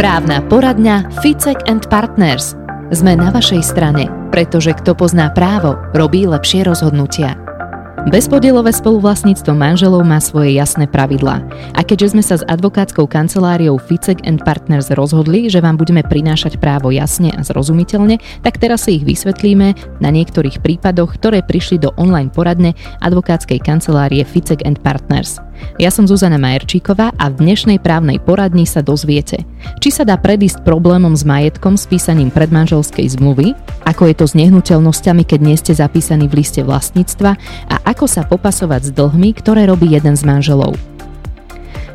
Právna poradňa Ficek and Partners. Sme na vašej strane, pretože kto pozná právo, robí lepšie rozhodnutia. Bezpodielové spoluvlastníctvo manželov má svoje jasné pravidlá. A keďže sme sa s advokátskou kanceláriou Ficek and Partners rozhodli, že vám budeme prinášať právo jasne a zrozumiteľne, tak teraz si ich vysvetlíme na niektorých prípadoch, ktoré prišli do online poradne advokátskej kancelárie Ficek and Partners. Ja som Zuzana Majerčíková a v dnešnej právnej poradni sa dozviete, či sa dá predísť problémom s majetkom s písaním predmanželskej zmluvy, ako je to s nehnuteľnosťami, keď nie ste zapísaní v liste vlastníctva a ako sa popasovať s dlhmi, ktoré robí jeden z manželov.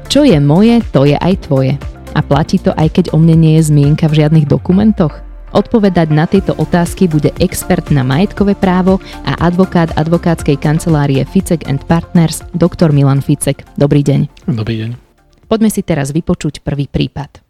Čo je moje, to je aj tvoje. A platí to aj keď o mne nie je zmienka v žiadnych dokumentoch? Odpovedať na tieto otázky bude expert na majetkové právo a advokát advokátskej kancelárie Ficek and Partners, doktor Milan Ficek. Dobrý deň. Dobrý deň. Poďme si teraz vypočuť prvý prípad.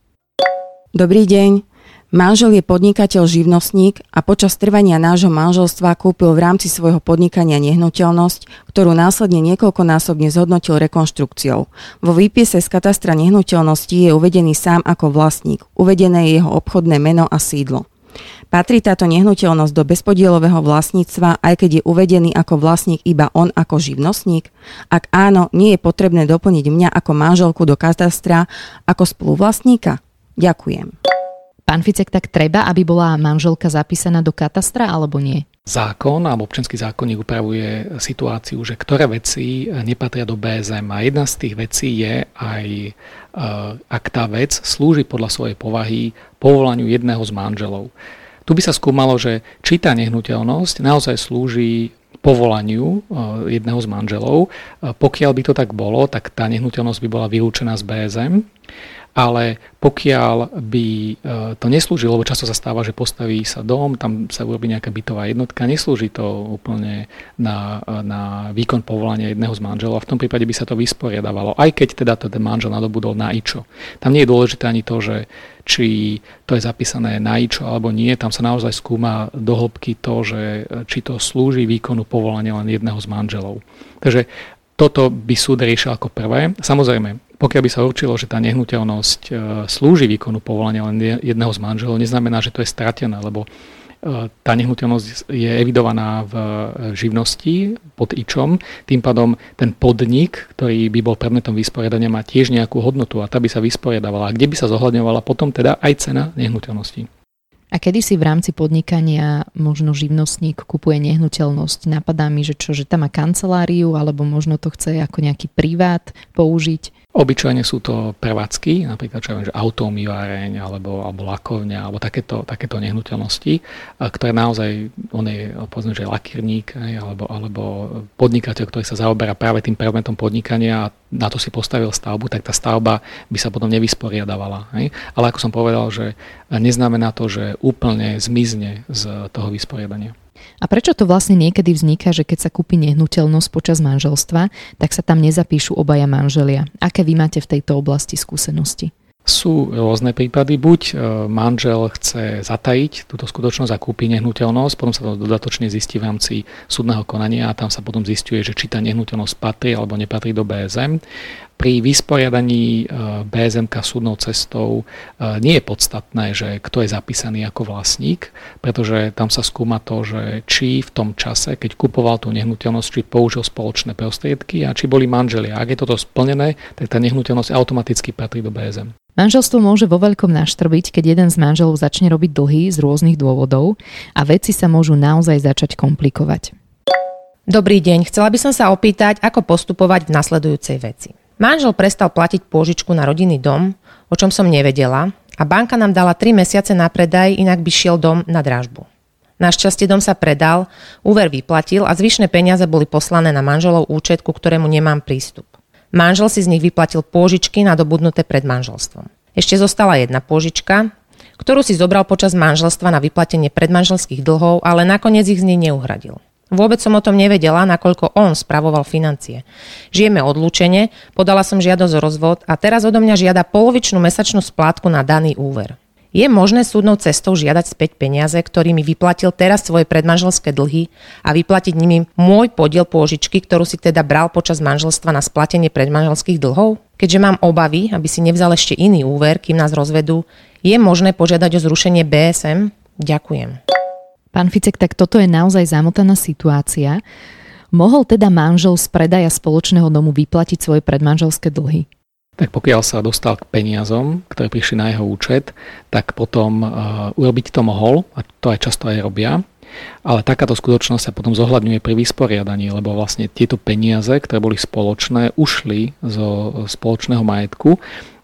Dobrý deň. Manžel je podnikateľ živnostník a počas trvania nášho manželstva kúpil v rámci svojho podnikania nehnuteľnosť, ktorú následne niekoľkonásobne zhodnotil rekonštrukciou. Vo výpise z katastra nehnuteľností je uvedený sám ako vlastník. Uvedené je jeho obchodné meno a sídlo. Patrí táto nehnuteľnosť do bezpodielového vlastníctva, aj keď je uvedený ako vlastník iba on ako živnostník? Ak áno, nie je potrebné doplniť mňa ako manželku do katastra ako spoluvlastníka? Ďakujem. Pán Ficek, tak treba, aby bola manželka zapísaná do katastra alebo nie? Zákon alebo občanský zákonník upravuje situáciu, že ktoré veci nepatria do BSM. A jedna z tých vecí je aj, e, ak tá vec slúži podľa svojej povahy povolaniu jedného z manželov. Tu by sa skúmalo, že či tá nehnuteľnosť naozaj slúži povolaniu e, jedného z manželov. E, pokiaľ by to tak bolo, tak tá nehnuteľnosť by bola vylúčená z BSM ale pokiaľ by e, to neslúžilo, lebo často sa stáva, že postaví sa dom, tam sa urobí nejaká bytová jednotka, neslúži to úplne na, na výkon povolania jedného z manželov a v tom prípade by sa to vysporiadavalo, aj keď teda ten manžel nadobudol na ičo. Tam nie je dôležité ani to, že či to je zapísané na ičo alebo nie, tam sa naozaj skúma do hĺbky to, že či to slúži výkonu povolania len jedného z manželov. Takže toto by súd riešil ako prvé. Samozrejme, pokiaľ by sa určilo, že tá nehnuteľnosť e, slúži výkonu povolania len jedného z manželov, neznamená, že to je stratené, lebo e, tá nehnuteľnosť je evidovaná v živnosti pod ičom, tým pádom ten podnik, ktorý by bol predmetom vysporiadania, má tiež nejakú hodnotu a tá by sa vysporiadavala. A kde by sa zohľadňovala potom teda aj cena nehnuteľnosti. A kedy si v rámci podnikania možno živnostník kupuje nehnuteľnosť? Napadá mi, že čo, že tam má kanceláriu, alebo možno to chce ako nejaký privát použiť? Obyčajne sú to prevádzky, napríklad čo ja viem, že automýváreň alebo, alebo lakovňa alebo takéto, takéto nehnuteľnosti, ktoré naozaj, on je povedzme, že lakírník alebo, alebo podnikateľ, ktorý sa zaoberá práve tým predmetom podnikania a na to si postavil stavbu, tak tá stavba by sa potom nevysporiadavala. Ale ako som povedal, že neznamená to, že úplne zmizne z toho vysporiadania. A prečo to vlastne niekedy vzniká, že keď sa kúpi nehnuteľnosť počas manželstva, tak sa tam nezapíšu obaja manželia? Aké vy máte v tejto oblasti skúsenosti? Sú rôzne prípady. Buď e, manžel chce zatajiť túto skutočnosť a kúpi nehnuteľnosť, potom sa to dodatočne zistí v rámci súdneho konania a tam sa potom zistuje, že či tá nehnuteľnosť patrí alebo nepatrí do BSM pri vysporiadaní e, BSMK súdnou cestou e, nie je podstatné, že kto je zapísaný ako vlastník, pretože tam sa skúma to, že či v tom čase, keď kupoval tú nehnuteľnosť, či použil spoločné prostriedky a či boli manželia. Ak je toto splnené, tak tá nehnuteľnosť automaticky patrí do BSM. Manželstvo môže vo veľkom naštrbiť, keď jeden z manželov začne robiť dlhy z rôznych dôvodov a veci sa môžu naozaj začať komplikovať. Dobrý deň, chcela by som sa opýtať, ako postupovať v nasledujúcej veci. Manžel prestal platiť pôžičku na rodinný dom, o čom som nevedela, a banka nám dala 3 mesiace na predaj, inak by šiel dom na dražbu. Našťastie dom sa predal, úver vyplatil a zvyšné peniaze boli poslané na manželov účet, ku ktorému nemám prístup. Manžel si z nich vyplatil pôžičky nadobudnuté pred manželstvom. Ešte zostala jedna pôžička, ktorú si zobral počas manželstva na vyplatenie predmanželských dlhov, ale nakoniec ich z nej neuhradil. Vôbec som o tom nevedela, nakoľko on spravoval financie. Žijeme odlúčene, podala som žiadosť o rozvod a teraz odo mňa žiada polovičnú mesačnú splátku na daný úver. Je možné súdnou cestou žiadať späť peniaze, ktorými vyplatil teraz svoje predmanželské dlhy a vyplatiť nimi môj podiel pôžičky, ktorú si teda bral počas manželstva na splatenie predmanželských dlhov? Keďže mám obavy, aby si nevzal ešte iný úver, kým nás rozvedú, je možné požiadať o zrušenie BSM? Ďakujem. Pán Ficek, tak toto je naozaj zamotaná situácia. Mohol teda manžel z predaja spoločného domu vyplatiť svoje predmanželské dlhy? Tak pokiaľ sa dostal k peniazom, ktoré prišli na jeho účet, tak potom uh, urobiť to mohol, a to aj často aj robia, ale takáto skutočnosť sa potom zohľadňuje pri vysporiadaní, lebo vlastne tieto peniaze, ktoré boli spoločné, ušli zo spoločného majetku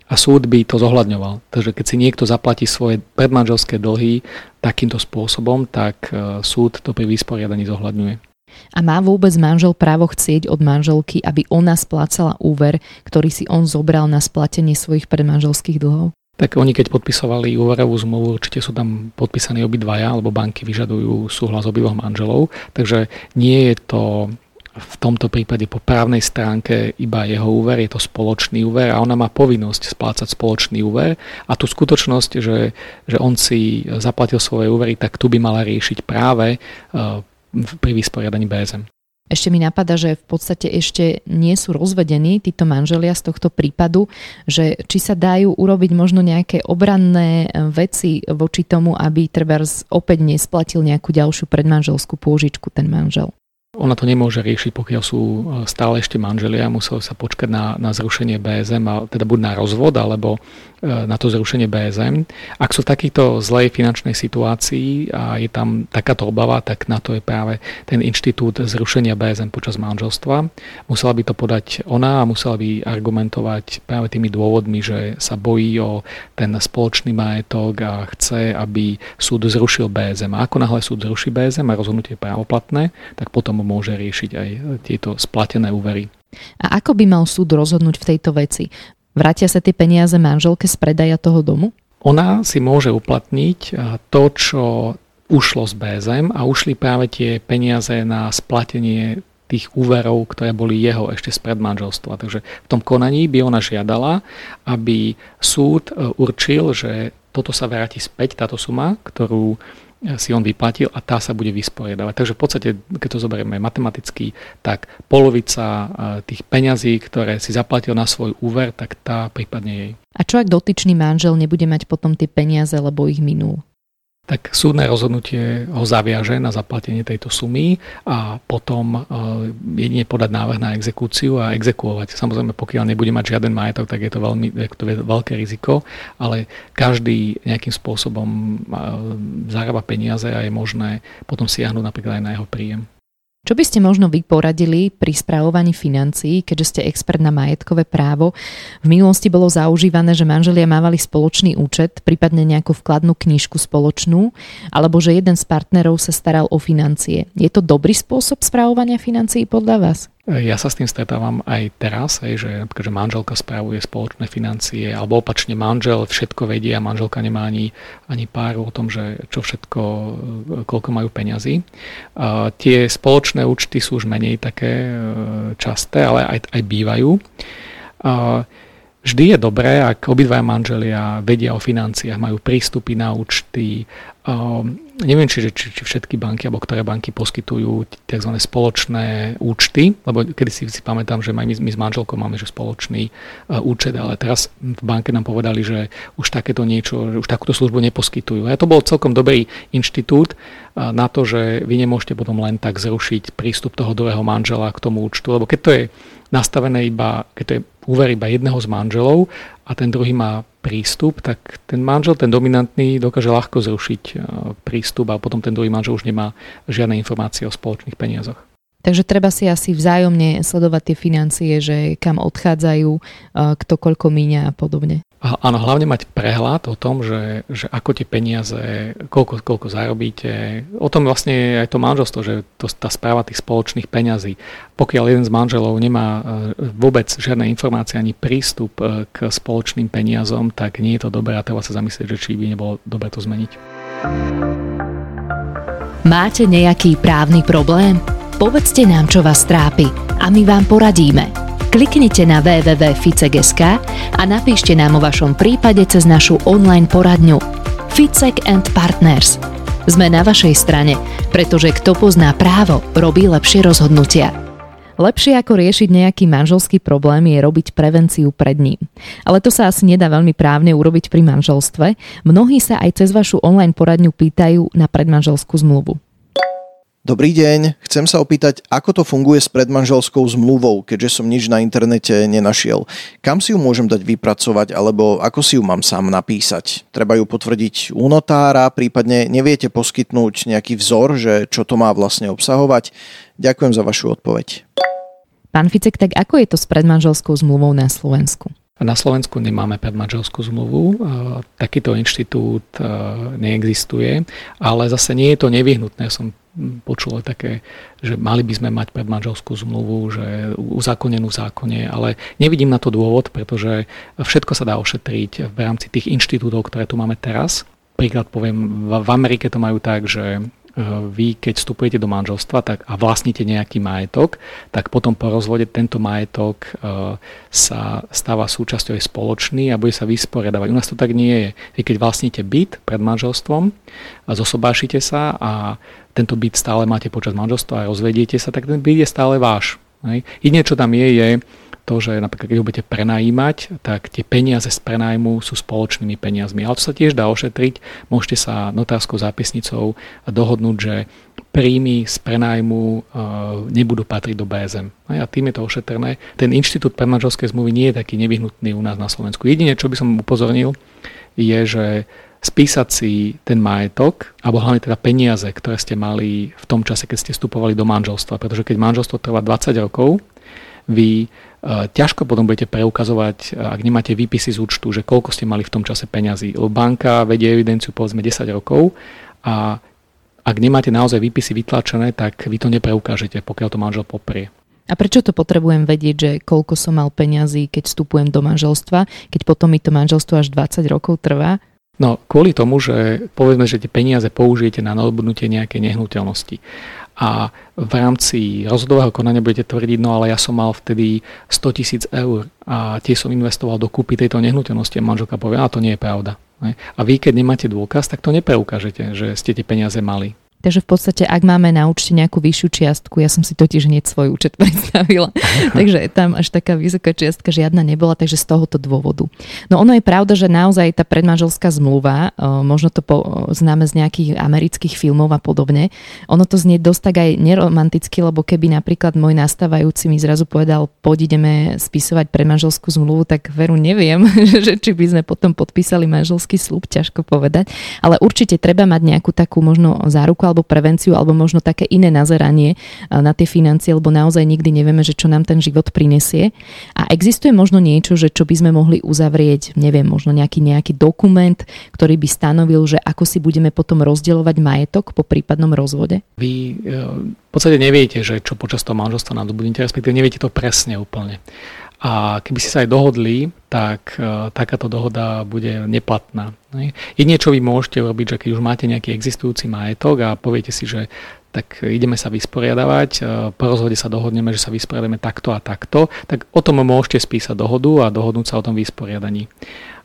a súd by to zohľadňoval. Takže keď si niekto zaplatí svoje predmanželské dlhy takýmto spôsobom, tak e, súd to pri vysporiadaní zohľadňuje. A má vôbec manžel právo chcieť od manželky, aby ona splácala úver, ktorý si on zobral na splatenie svojich predmanželských dlhov? Tak oni keď podpisovali úverovú zmluvu, určite sú tam podpísaní obidvaja, alebo banky vyžadujú súhlas obidvoch manželov, takže nie je to v tomto prípade po právnej stránke iba jeho úver, je to spoločný úver a ona má povinnosť splácať spoločný úver a tú skutočnosť, že, že on si zaplatil svoje úvery, tak tu by mala riešiť práve uh, pri vysporiadaní BSM. Ešte mi napadá, že v podstate ešte nie sú rozvedení títo manželia z tohto prípadu, že či sa dajú urobiť možno nejaké obranné e, veci voči tomu, aby Trebers opäť nesplatil nejakú ďalšiu predmanželskú pôžičku ten manžel. Ona to nemôže riešiť, pokiaľ sú e, stále ešte manželia, museli sa počkať na, na zrušenie BSM, teda buď na rozvod, alebo e, na to zrušenie BSM. Ak sú v takýchto zlej finančnej situácii a je tam takáto obava, tak na to je práve ten inštitút zrušenia BSM počas manželstva. Musela by to podať ona a musela by argumentovať práve tými dôvodmi, že sa bojí o ten spoločný majetok a chce, aby súd zrušil BSM. A ako náhle súd zruší BSM a rozhodnutie je právoplatné, tak potom môže riešiť aj tieto splatené úvery. A ako by mal súd rozhodnúť v tejto veci? Vrátia sa tie peniaze manželke z predaja toho domu? Ona si môže uplatniť to, čo ušlo z BZM a ušli práve tie peniaze na splatenie tých úverov, ktoré boli jeho ešte z predmanželstva. Takže v tom konaní by ona žiadala, aby súd e, určil, že toto sa vráti späť, táto suma, ktorú si on vyplatil a tá sa bude vysporiadavať. Takže v podstate, keď to zoberieme matematicky, tak polovica e, tých peňazí, ktoré si zaplatil na svoj úver, tak tá prípadne jej. A čo ak dotyčný manžel nebude mať potom tie peniaze, lebo ich minul? Tak súdne rozhodnutie ho zaviaže na zaplatenie tejto sumy a potom uh, jedine podať návrh na exekúciu a exekuovať. Samozrejme, pokiaľ nebude mať žiaden majetok, tak je to veľmi to je veľké riziko, ale každý nejakým spôsobom uh, zarába peniaze a je možné potom siahnuť napríklad aj na jeho príjem. Čo by ste možno vy poradili pri správovaní financií, keďže ste expert na majetkové právo? V minulosti bolo zaužívané, že manželia mávali spoločný účet, prípadne nejakú vkladnú knižku spoločnú, alebo že jeden z partnerov sa staral o financie. Je to dobrý spôsob správovania financií podľa vás? Ja sa s tým stretávam aj teraz, aj, že, že manželka spravuje spoločné financie, alebo opačne manžel všetko vedie a manželka nemá ani, ani páru o tom, že čo všetko, koľko majú peňazí. A tie spoločné účty sú už menej také e, časté, ale aj, aj bývajú. Vždy je dobré, ak obidvaja manželia vedia o financiách, majú prístupy na účty, neviem, či, či, či všetky banky alebo ktoré banky poskytujú tzv. spoločné účty, lebo kedy si, si pamätám, že my, my s manželkou máme že spoločný uh, účet, ale teraz v banke nám povedali, že už takéto niečo, že už takúto službu neposkytujú. A to bol celkom dobrý inštitút uh, na to, že vy nemôžete potom len tak zrušiť prístup toho druhého manžela k tomu účtu, lebo keď to je nastavené iba, keď to je úver iba jedného z manželov a ten druhý má prístup, tak ten manžel, ten dominantný, dokáže ľahko zrušiť e, prístup a potom ten druhý manžel už nemá žiadne informácie o spoločných peniazoch. Takže treba si asi vzájomne sledovať tie financie, že kam odchádzajú, e, kto koľko míňa a podobne. Áno, hlavne mať prehľad o tom, že, že ako tie peniaze, koľko, koľko zarobíte. O tom vlastne je aj to manželstvo, že to, tá správa tých spoločných peňazí. Pokiaľ jeden z manželov nemá e, vôbec žiadne informácie ani prístup e, k spoločným peniazom, tak nie je to dobré a treba sa zamyslieť, že či by nebolo dobre to zmeniť. Máte nejaký právny problém? Povedzte nám, čo vás trápi a my vám poradíme. Kliknite na www.ficek.sk a napíšte nám o vašom prípade cez našu online poradňu Ficek and Partners. Sme na vašej strane, pretože kto pozná právo, robí lepšie rozhodnutia. Lepšie ako riešiť nejaký manželský problém je robiť prevenciu pred ním. Ale to sa asi nedá veľmi právne urobiť pri manželstve. Mnohí sa aj cez vašu online poradňu pýtajú na predmanželskú zmluvu. Dobrý deň, chcem sa opýtať, ako to funguje s predmanželskou zmluvou, keďže som nič na internete nenašiel. Kam si ju môžem dať vypracovať, alebo ako si ju mám sám napísať? Treba ju potvrdiť u notára, prípadne neviete poskytnúť nejaký vzor, že čo to má vlastne obsahovať? Ďakujem za vašu odpoveď. Pán Ficek, tak ako je to s predmanželskou zmluvou na Slovensku? Na Slovensku nemáme predmanželskú zmluvu, takýto inštitút neexistuje, ale zase nie je to nevyhnutné. Som počul také, že mali by sme mať predmanželskú zmluvu, že uzákonenú v zákone, ale nevidím na to dôvod, pretože všetko sa dá ošetriť v rámci tých inštitútov, ktoré tu máme teraz. Príklad poviem, v Amerike to majú tak, že vy keď vstupujete do manželstva tak, a vlastníte nejaký majetok, tak potom po rozvode tento majetok uh, sa stáva súčasťou aj spoločný a bude sa vysporiadavať. U nás to tak nie je. Vy keď vlastníte byt pred manželstvom zosobášite sa a tento byt stále máte počas manželstva a rozvediete sa, tak ten byt je stále váš. Jedine, čo tam je, je to, že napríklad keď ho budete prenajímať, tak tie peniaze z prenájmu sú spoločnými peniazmi. Ale to sa tiež dá ošetriť. Môžete sa notárskou zápisnicou dohodnúť, že príjmy z prenájmu uh, nebudú patriť do BSM. A tým je to ošetrené. Ten inštitút premanželskej zmluvy nie je taký nevyhnutný u nás na Slovensku. Jedine, čo by som upozornil, je, že spísať si ten majetok, alebo hlavne teda peniaze, ktoré ste mali v tom čase, keď ste vstupovali do manželstva. Pretože keď manželstvo trvá 20 rokov, vy ťažko potom budete preukazovať, eh, ak nemáte výpisy z účtu, že koľko ste mali v tom čase peňazí. Lebo banka vedie evidenciu povedzme 10 rokov a ak nemáte naozaj výpisy vytlačené, tak vy to nepreukážete, pokiaľ to manžel poprie. A prečo to potrebujem vedieť, že koľko som mal peňazí, keď vstupujem do manželstva, keď potom mi to manželstvo až 20 rokov trvá? No, kvôli tomu, že povedzme, že tie peniaze použijete na nadobudnutie nejakej nehnuteľnosti a v rámci rozhodového konania budete tvrdiť, no ale ja som mal vtedy 100 tisíc eur a tie som investoval do kúpy tejto nehnuteľnosti a manželka povie, a to nie je pravda. A vy, keď nemáte dôkaz, tak to nepeukážete, že ste tie peniaze mali. Takže v podstate, ak máme na účte nejakú vyššiu čiastku, ja som si totiž hneď svoj účet predstavila, takže tam až taká vysoká čiastka žiadna nebola, takže z tohoto dôvodu. No ono je pravda, že naozaj tá predmanželská zmluva, možno to známe z nejakých amerických filmov a podobne, ono to znie dosť tak aj neromanticky, lebo keby napríklad môj nastávajúci mi zrazu povedal, poď ideme spisovať predmanželskú zmluvu, tak veru neviem, že či by sme potom podpísali manželský slúb, ťažko povedať, ale určite treba mať nejakú takú možno záruku alebo prevenciu, alebo možno také iné nazeranie na tie financie, lebo naozaj nikdy nevieme, že čo nám ten život prinesie. A existuje možno niečo, že čo by sme mohli uzavrieť, neviem, možno nejaký, nejaký dokument, ktorý by stanovil, že ako si budeme potom rozdielovať majetok po prípadnom rozvode? Vy e, v podstate neviete, že čo počas toho manželstva nadobudnete, respektíve neviete to presne úplne. A keby ste sa aj dohodli, tak uh, takáto dohoda bude neplatná. Ne? Jedine, čo vy môžete urobiť, že keď už máte nejaký existujúci majetok a poviete si, že tak ideme sa vysporiadavať, uh, po rozhode sa dohodneme, že sa vysporiadame takto a takto, tak o tom môžete spísať dohodu a dohodnúť sa o tom vysporiadaní.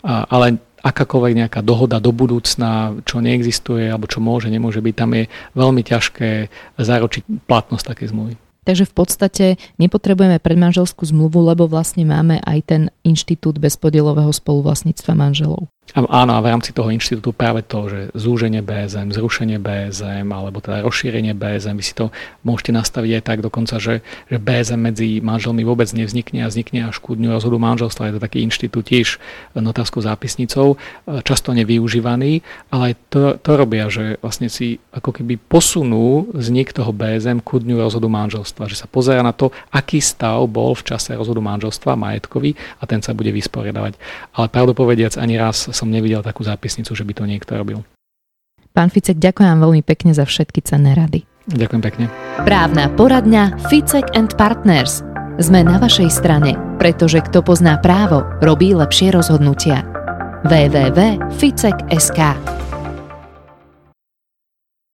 Ale akákoľvek nejaká dohoda do budúcna, čo neexistuje alebo čo môže, nemôže byť, tam je veľmi ťažké zaročiť platnosť takej zmluvy. Takže v podstate nepotrebujeme predmanželskú zmluvu, lebo vlastne máme aj ten inštitút bezpodielového spoluvlastníctva manželov. Áno, a v rámci toho inštitútu práve to, že zúženie BSM, zrušenie BSM alebo teda rozšírenie BSM, vy si to môžete nastaviť aj tak dokonca, že, že BSM medzi manželmi vôbec nevznikne a vznikne až ku dňu rozhodu manželstva. Je to taký inštitút tiež notárskou zápisnicou, často nevyužívaný, ale aj to, to robia, že vlastne si ako keby posunú vznik toho BSM ku dňu rozhodu manželstva, že sa pozera na to, aký stav bol v čase rozhodu manželstva majetkový a ten sa bude vysporiadavať. Ale pravdu povediac, ani raz som nevidel takú zápisnicu, že by to niekto robil. Pán Ficek, ďakujem veľmi pekne za všetky cenné rady. Ďakujem pekne. Právna poradňa Ficek and Partners. Sme na vašej strane, pretože kto pozná právo, robí lepšie rozhodnutia. www.ficek.sk